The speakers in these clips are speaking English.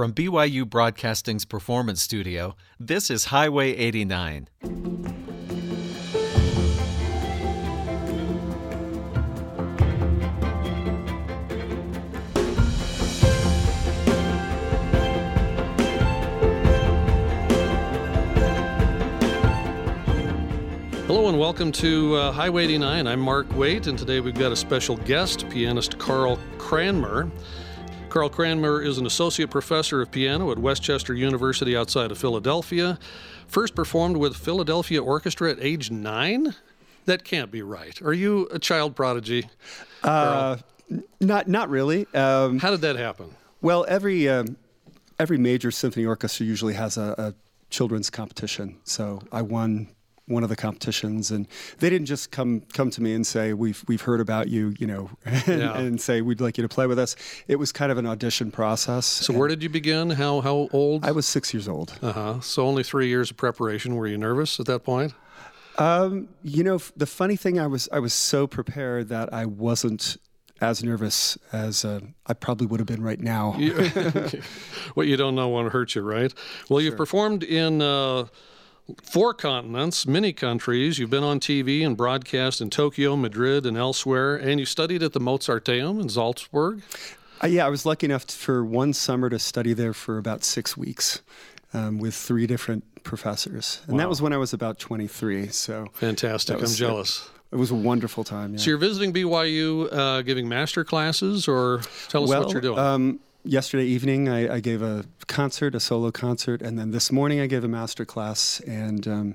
From BYU Broadcasting's Performance Studio, this is Highway 89. Hello and welcome to uh, Highway 89. I'm Mark Waite, and today we've got a special guest, pianist Carl Cranmer. Carl Cranmer is an associate professor of piano at West Chester University outside of Philadelphia. First performed with Philadelphia Orchestra at age nine? That can't be right. Are you a child prodigy? Uh, not not really. Um, How did that happen? well, every um, every major symphony orchestra usually has a, a children's competition. So I won one of the competitions, and they didn't just come come to me and say we've we've heard about you, you know, and, Yeah. and say we'd like you to play with us. It was kind of an audition process. So where did you begin? How how old? I was six years old. Uh huh. So only three years of preparation. Were you nervous at that point? Um, you know, the funny thing, I was I was so prepared that I wasn't as nervous as uh, I probably would have been right now. what you don't know won't hurt you, right? Well, you've performed in uh, four continents, many countries. You've been on TV and broadcast in Tokyo, Madrid, and elsewhere, and you studied at the Mozarteum in Salzburg. Uh, yeah, I was lucky enough t- for one summer to study there for about six weeks um, with three different professors. And that was when I was about 23. So Fantastic. Was- I'm jealous. it was a wonderful time. Yeah. So you're visiting BYU, uh, giving master classes, or tell us well, what you're doing. Um, yesterday evening, I, I gave a concert, a solo concert, and then this morning I gave a master class. And, um,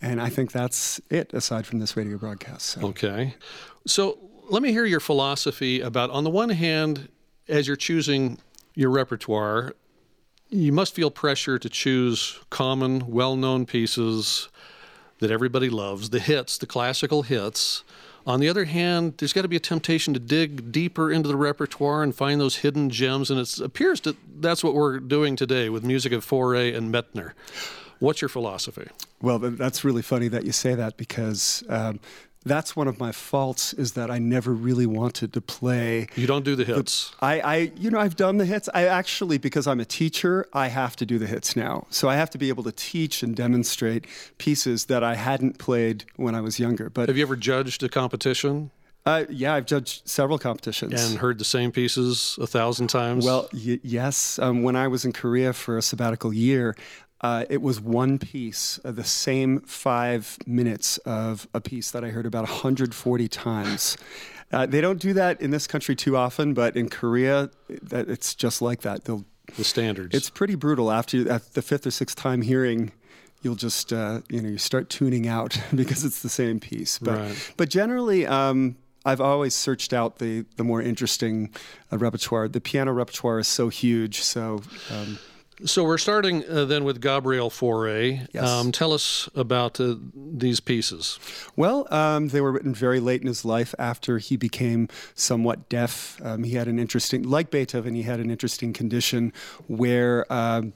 and I think that's it, aside from this radio broadcast. So. Okay. So let me hear your philosophy about, on the one hand, as you're choosing your repertoire, you must feel pressure to choose common, well known pieces that everybody loves, the hits, the classical hits. On the other hand, there's got to be a temptation to dig deeper into the repertoire and find those hidden gems, and it appears that that's what we're doing today with music of Fauré and Medtner. What's your philosophy? Well, that's really funny that you say that because um, that's one of my faults is that I never really wanted to play. You don't do the hits. I, I, you know, I've done the hits. I actually, because I'm a teacher, I have to do the hits now. So I have to be able to teach and demonstrate pieces that I hadn't played when I was younger. But Have you ever judged a competition uh, yeah, I've judged several competitions. and heard the same pieces a thousand times? Well, y- yes. Um, when I was in Korea for a sabbatical year, uh, it was one piece, uh, the same five minutes of a piece that I heard about 140 times. Uh, they don't do that in this country too often, but in Korea, that it's just like that. They'll, the standards. it's pretty brutal. After at the fifth or sixth time hearing, you'll just uh, you know you start tuning out because it's the same piece. But Right. but generally. Um, I've always searched out the, the more interesting uh, repertoire. The piano repertoire is so huge, so um, so we're starting uh, then with Gabriel Fauré. Yes. Um, tell us about uh, these pieces. Well, um, they were written very late in his life after he became somewhat deaf. Um, he had an interesting, like Beethoven, he had an interesting condition where. Um,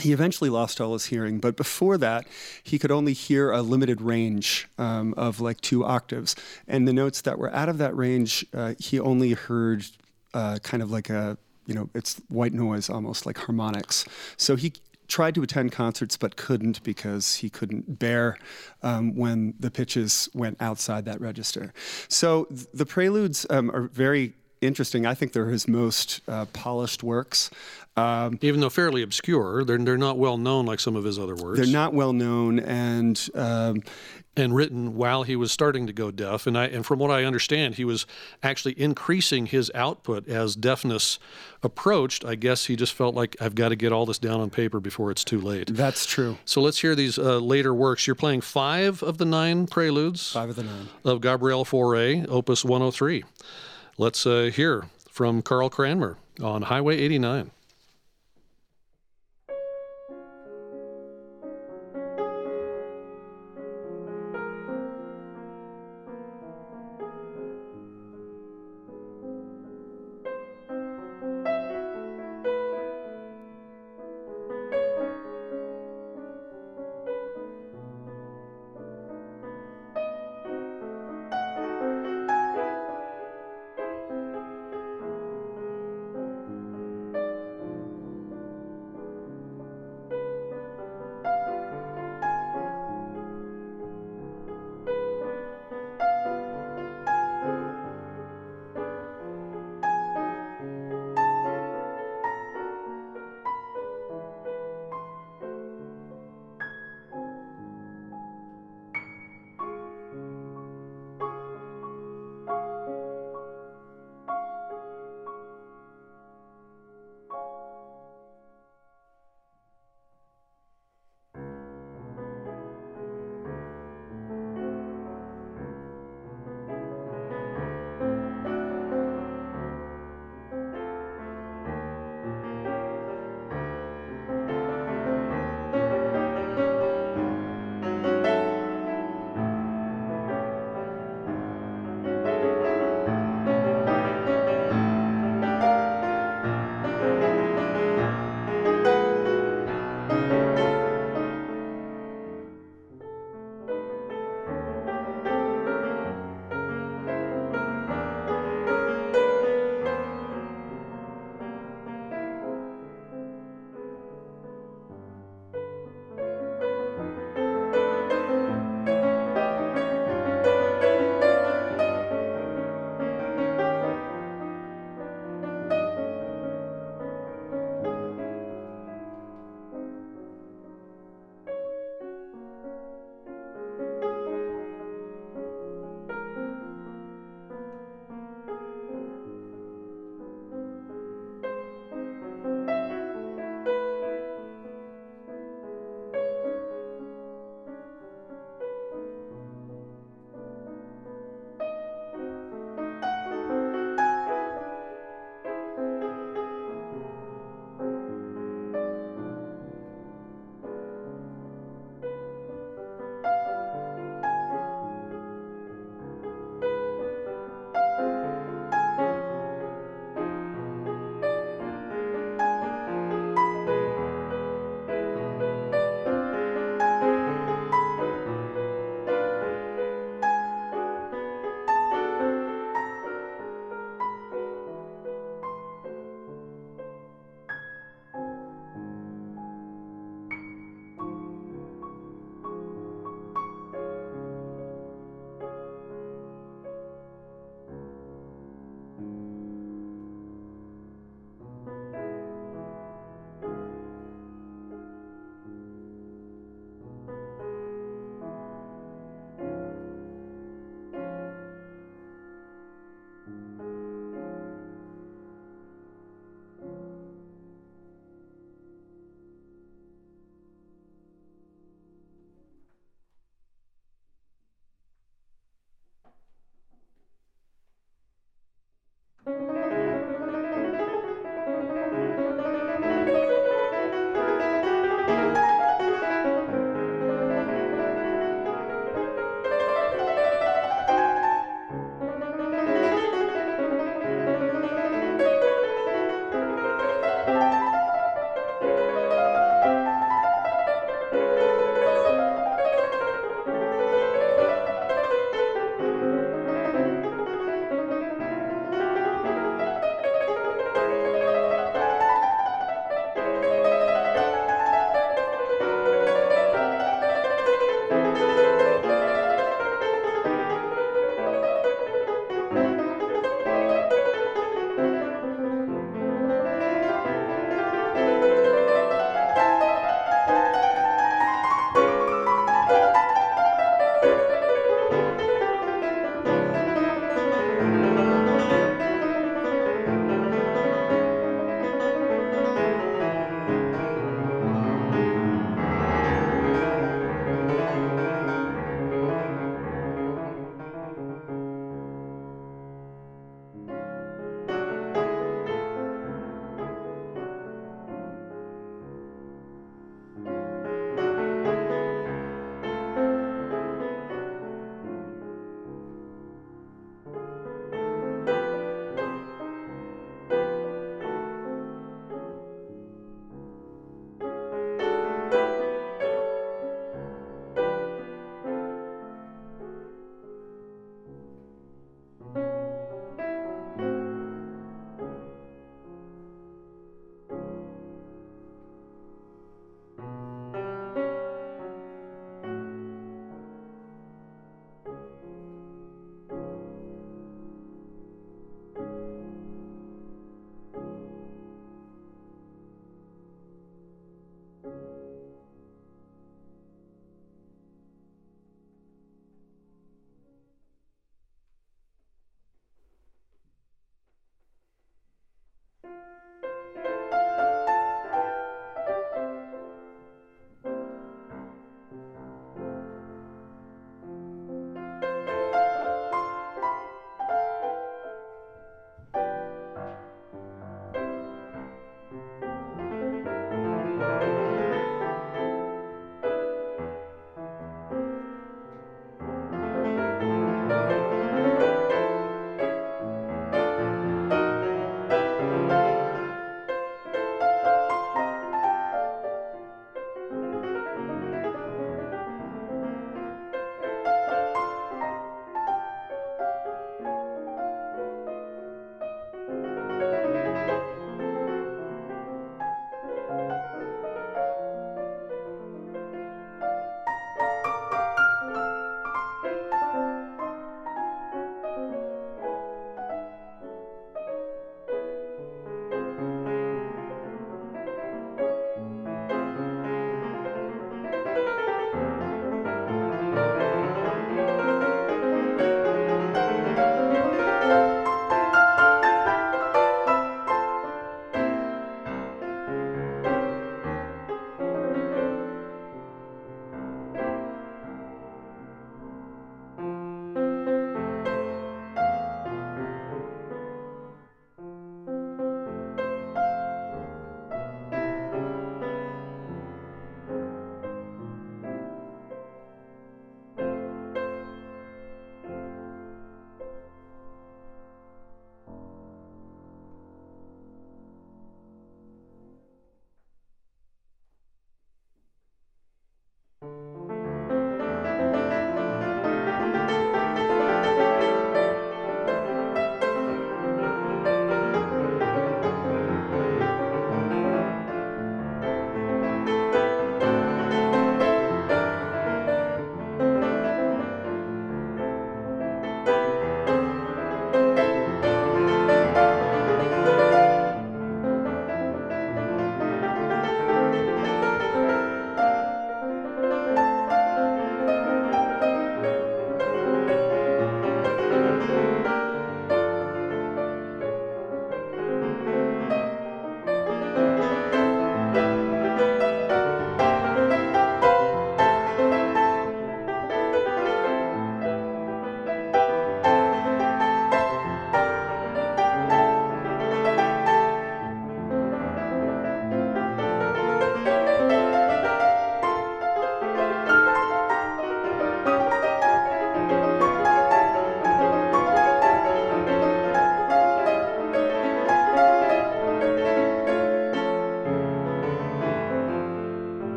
he eventually lost all his hearing, but before that, he could only hear a limited range um, of like two octaves. And the notes that were out of that range, uh, he only heard uh, kind of like a, you know, it's white noise almost like harmonics. So he tried to attend concerts but couldn't because he couldn't bear um, when the pitches went outside that register. So th- the preludes um, are very interesting. I think they're his most uh, polished works. Um, Even though fairly obscure, they're, they're not well known like some of his other works. they're not well known, and um, and written while he was starting to go deaf. And I and from what I understand, he was actually increasing his output as deafness approached. I guess he just felt like I've got to get all this down on paper before it's too late. that's true. So let's hear these uh, later works. You're playing five of the nine preludes Five of the nine. of Gabriel Fauré, Opus 103. Let's uh, hear from Carl Cranmer on Highway 89.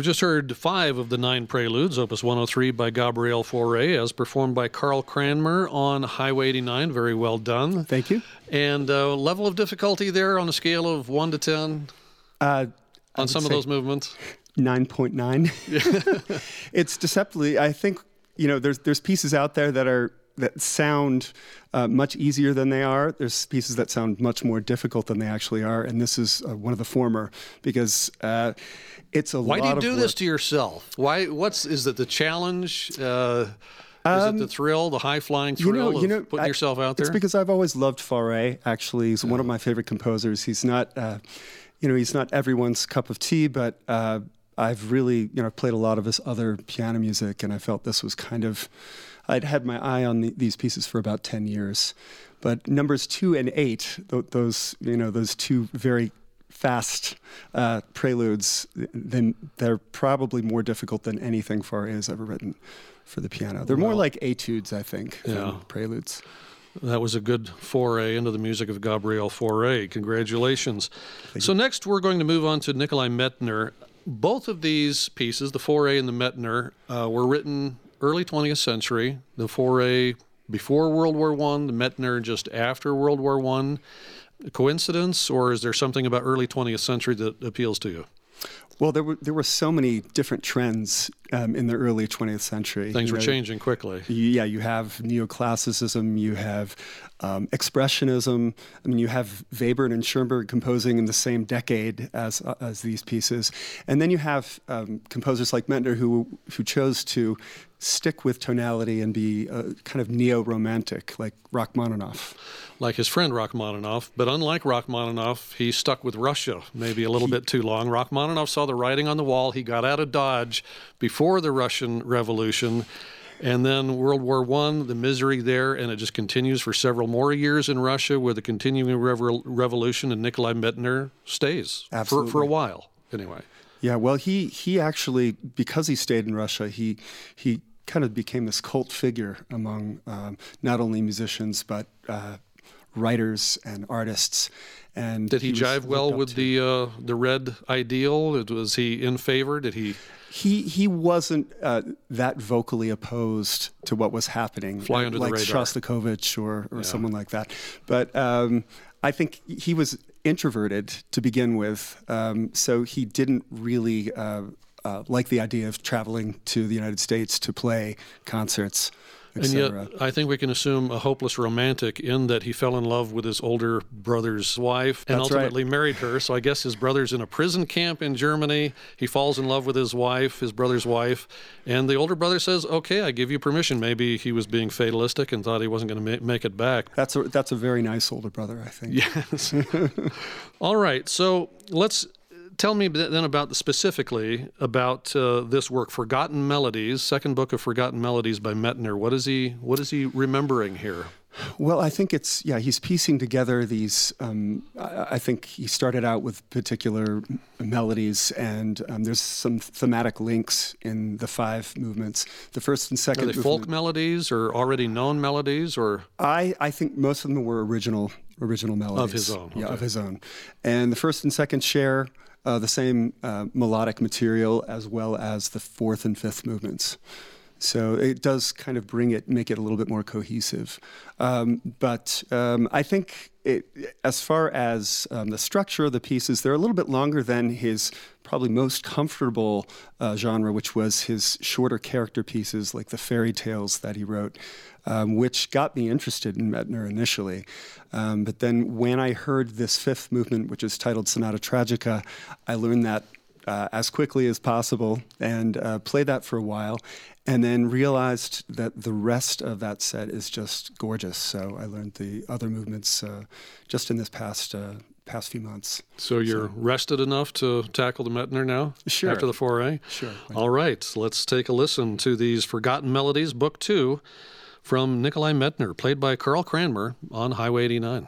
We've just heard five of the nine preludes, Opus 103 by Gabriel Fauré, as performed by Carl Cranmer on Highway 89. Very well done. Thank you. And uh, level of difficulty there on a scale of 1 to 10 Uh, on some of those movements? 9.9. it's deceptively, I think, you know, there's, there's pieces out there that are, that sound uh, much easier than they are. There's pieces that sound much more difficult than they actually are. And this is uh, one of the former because uh, it's a lot of people Why do you do this to yourself? Why? What's is it the challenge? Uh, is it the thrill, the high flying Um, you thrill know, you know, of putting I- yourself out there? It's because I've always loved Fauré. Actually, he's one of my favorite composers. He's not, uh, you know, he's not everyone's cup of tea, but uh, I've really, you know, played a lot of his other piano music, and I felt this was kind of. I'd had my eye on the, these pieces for about ten years, but numbers two and eight, th- those, you know, those two very fast uh, preludes, then they're probably more difficult than anything Fauré has ever written for the piano. They're more like etudes, I think, Yeah. than preludes. That was a good foray into the music of Gabriel Fauré. Congratulations. So next we're going to move on to Nikolai Medtner. Both of these pieces, the Fauré and the Medtner, uh, were written early 20th century. The Fauré before World War One, the Medtner just after World War One. Coincidence, or is there something about early 20th century that appeals to you? Well, there were there were so many different trends um, in the early 20th century. Things You were know, changing quickly. you- Yeah, you have neoclassicism, you have um, expressionism. I mean, you have Webern and Schoenberg composing in the same decade as uh, as these pieces, and then you have um, composers like Medtner who who chose to stick with tonality and be uh, kind of neo-romantic, like Rachmaninoff. like his friend Rachmaninoff. But unlike Rachmaninoff, he stuck with Russia maybe a little bit too long. Rachmaninoff saw the writing on the wall. He got out of Dodge before the Russian Revolution. And then World War One, the misery there, and it just continues for several more years in Russia with a continuing revel- revolution. And Nikolai Medtner stays for, for a while, anyway. Yeah, well, he he actually because he stayed in Russia, he he kind of became this cult figure among um, not only musicians but uh, writers and artists. And Did he, was jive well with to. the uh, the red ideal? Was he in favor? Did he He he wasn't uh, that vocally opposed to what was happening, Fly uh, under the like radar. Shostakovich or or someone like that. But um, I think he was introverted to begin with, um, so he didn't really uh, uh, like the idea of traveling to the United States to play concerts, And yet. I think we can assume a hopeless romantic in that he fell in love with his older brother's wife and That's right. ultimately married her. So I guess his brother's in a prison camp in Germany. He falls in love with his wife, his brother's wife, and the older brother says, "Okay, I give you permission." Maybe he was being fatalistic and thought he wasn't going to ma- make it back. That's a that's a very nice older brother, I think. Yes. All right. So let's tell me then about the, specifically about uh, this work, Forgotten Melodies, second book of Forgotten Melodies by Medtner. What is he? What is he remembering here? Well, I think it's yeah. He's piecing together these. Um, I, I think he started out with particular melodies, and um, there's some thematic links in the five movements. The first and second. Are they folk melodies or already known melodies or I I think most of them were original original melodies of his own, Yeah, of his own. And the first and second share uh, the same uh, melodic material as well as the fourth and fifth movements. So it does kind of bring it, make it a little bit more cohesive. Um, but um, I think it, as far as um, the structure of the pieces, they're a little bit longer than his probably most comfortable uh, genre, which was his shorter character pieces like the fairy tales that he wrote, um, which got me interested in Medtner initially. Um, but then when I heard this fifth movement, which is titled Sonata Tragica, I learned that uh, as quickly as possible and uh, played that for a while, and then realized that the rest of that set is just gorgeous. So I learned the other movements uh, just in this past uh, past few months. so you're rested enough to tackle the Medtner now Sure. after the Fauré? Sure. All right, let's take a listen to these Forgotten Melodies, Book Two, from Nikolai Medtner, played by Carl Cranmer on Highway 89.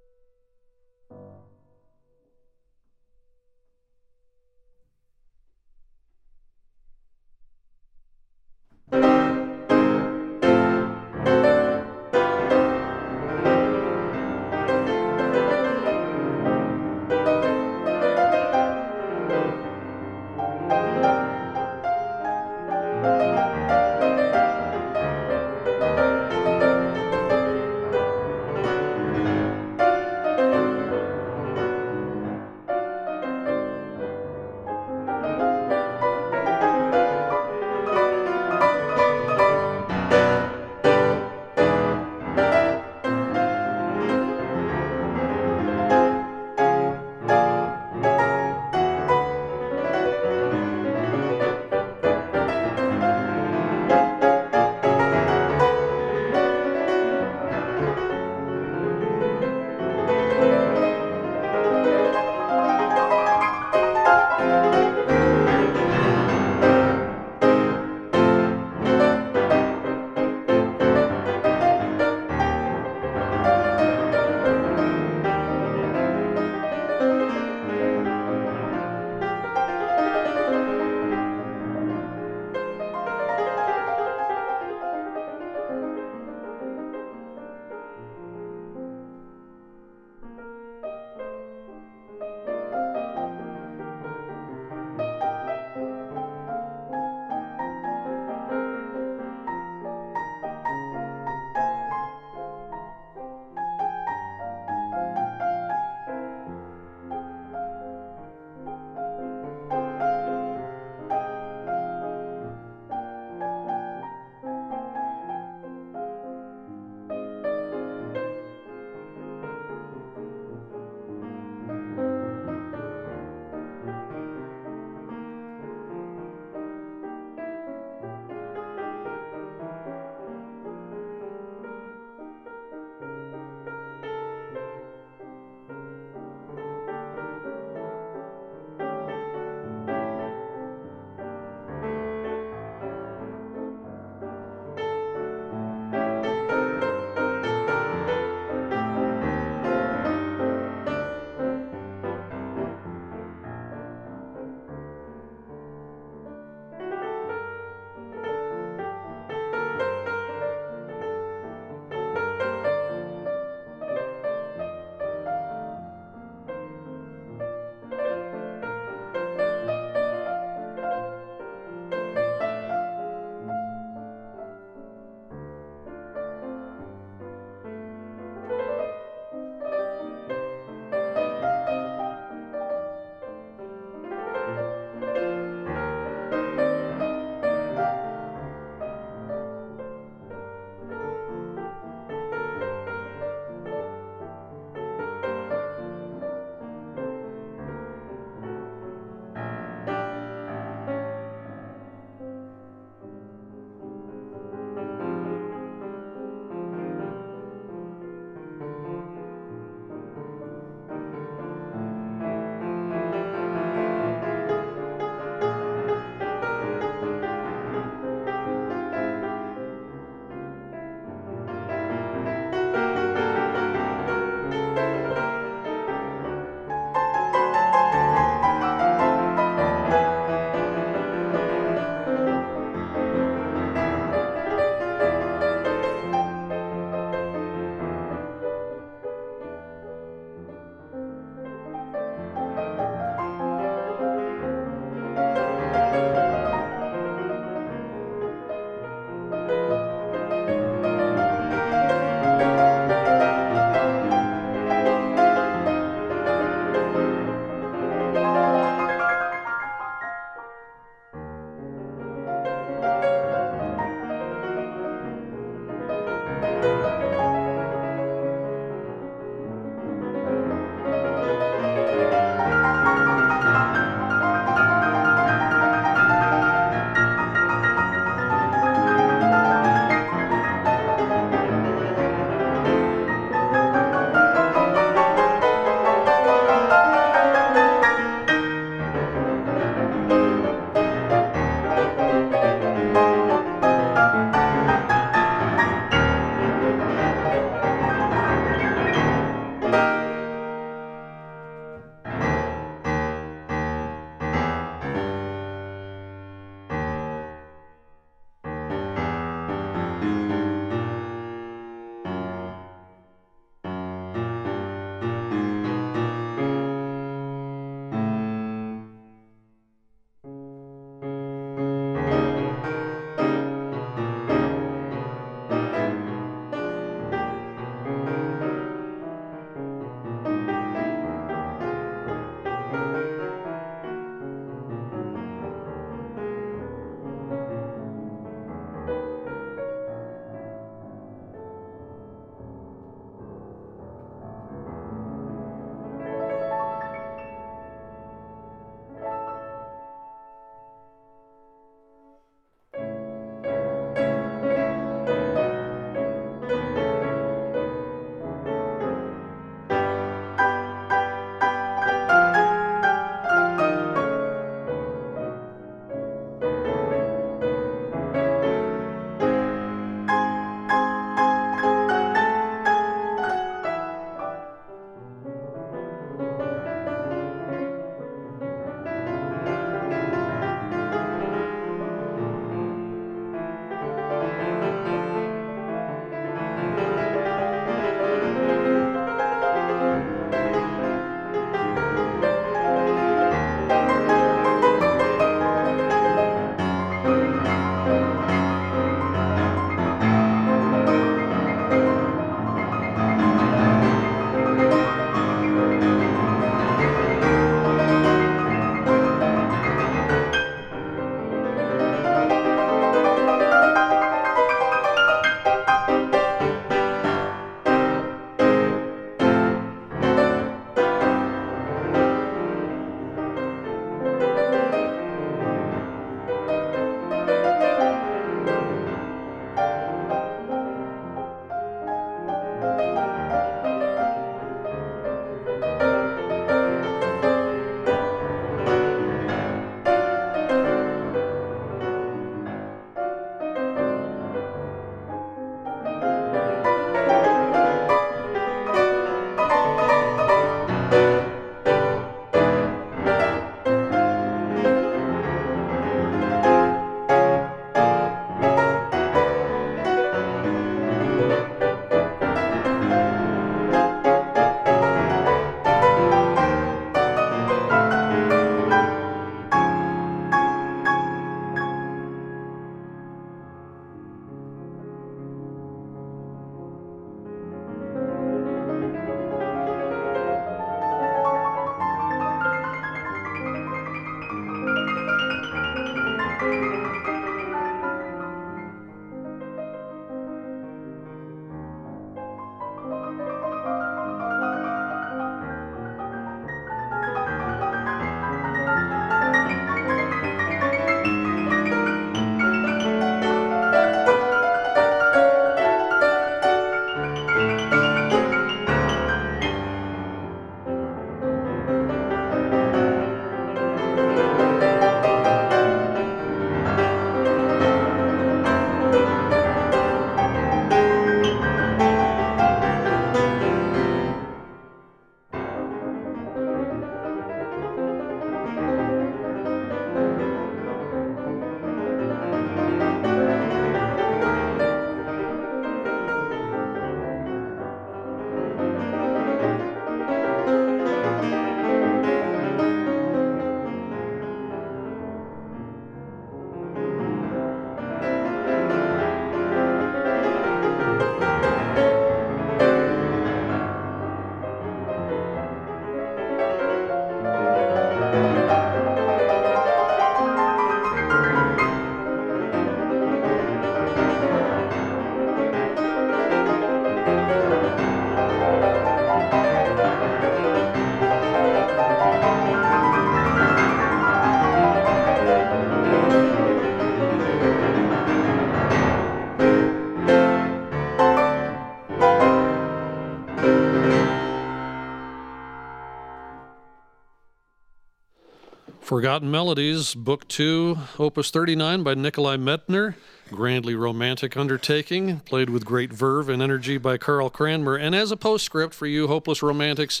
Forgotten Melodies, Book 2, Opus 39 by Nikolai Medtner. Grandly romantic undertaking, played with great verve and energy by Carl Cranmer. And as a postscript for you hopeless romantics,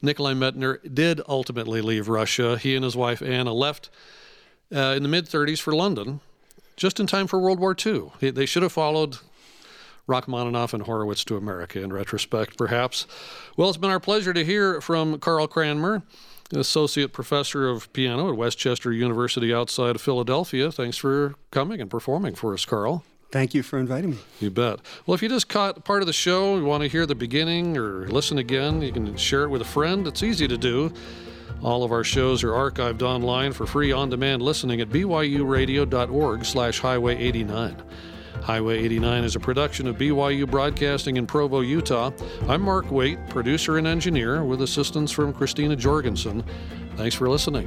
Nikolai Medtner did ultimately leave Russia. He and his wife Anna left uh, in the mid 30s for London, just in time for World War II. They should have followed Rachmaninoff and Horowitz to America in retrospect, perhaps. Well, it's been our pleasure to hear from Carl Cranmer associate professor of piano at West Chester University outside of Philadelphia. Thanks for coming and performing for us, Carl. Thank you for inviting me. You bet. Well, if you just caught part of the show, you want to hear the beginning or listen again, you can share it with a friend. It's easy to do. All of our shows are archived online for free on-demand listening at byuradio.org slash highway 89. Highway 89 is a production of BYU Broadcasting in Provo, Utah. I'm Mark Waite, producer and engineer, with assistance from Christina Jorgensen. Thanks for listening.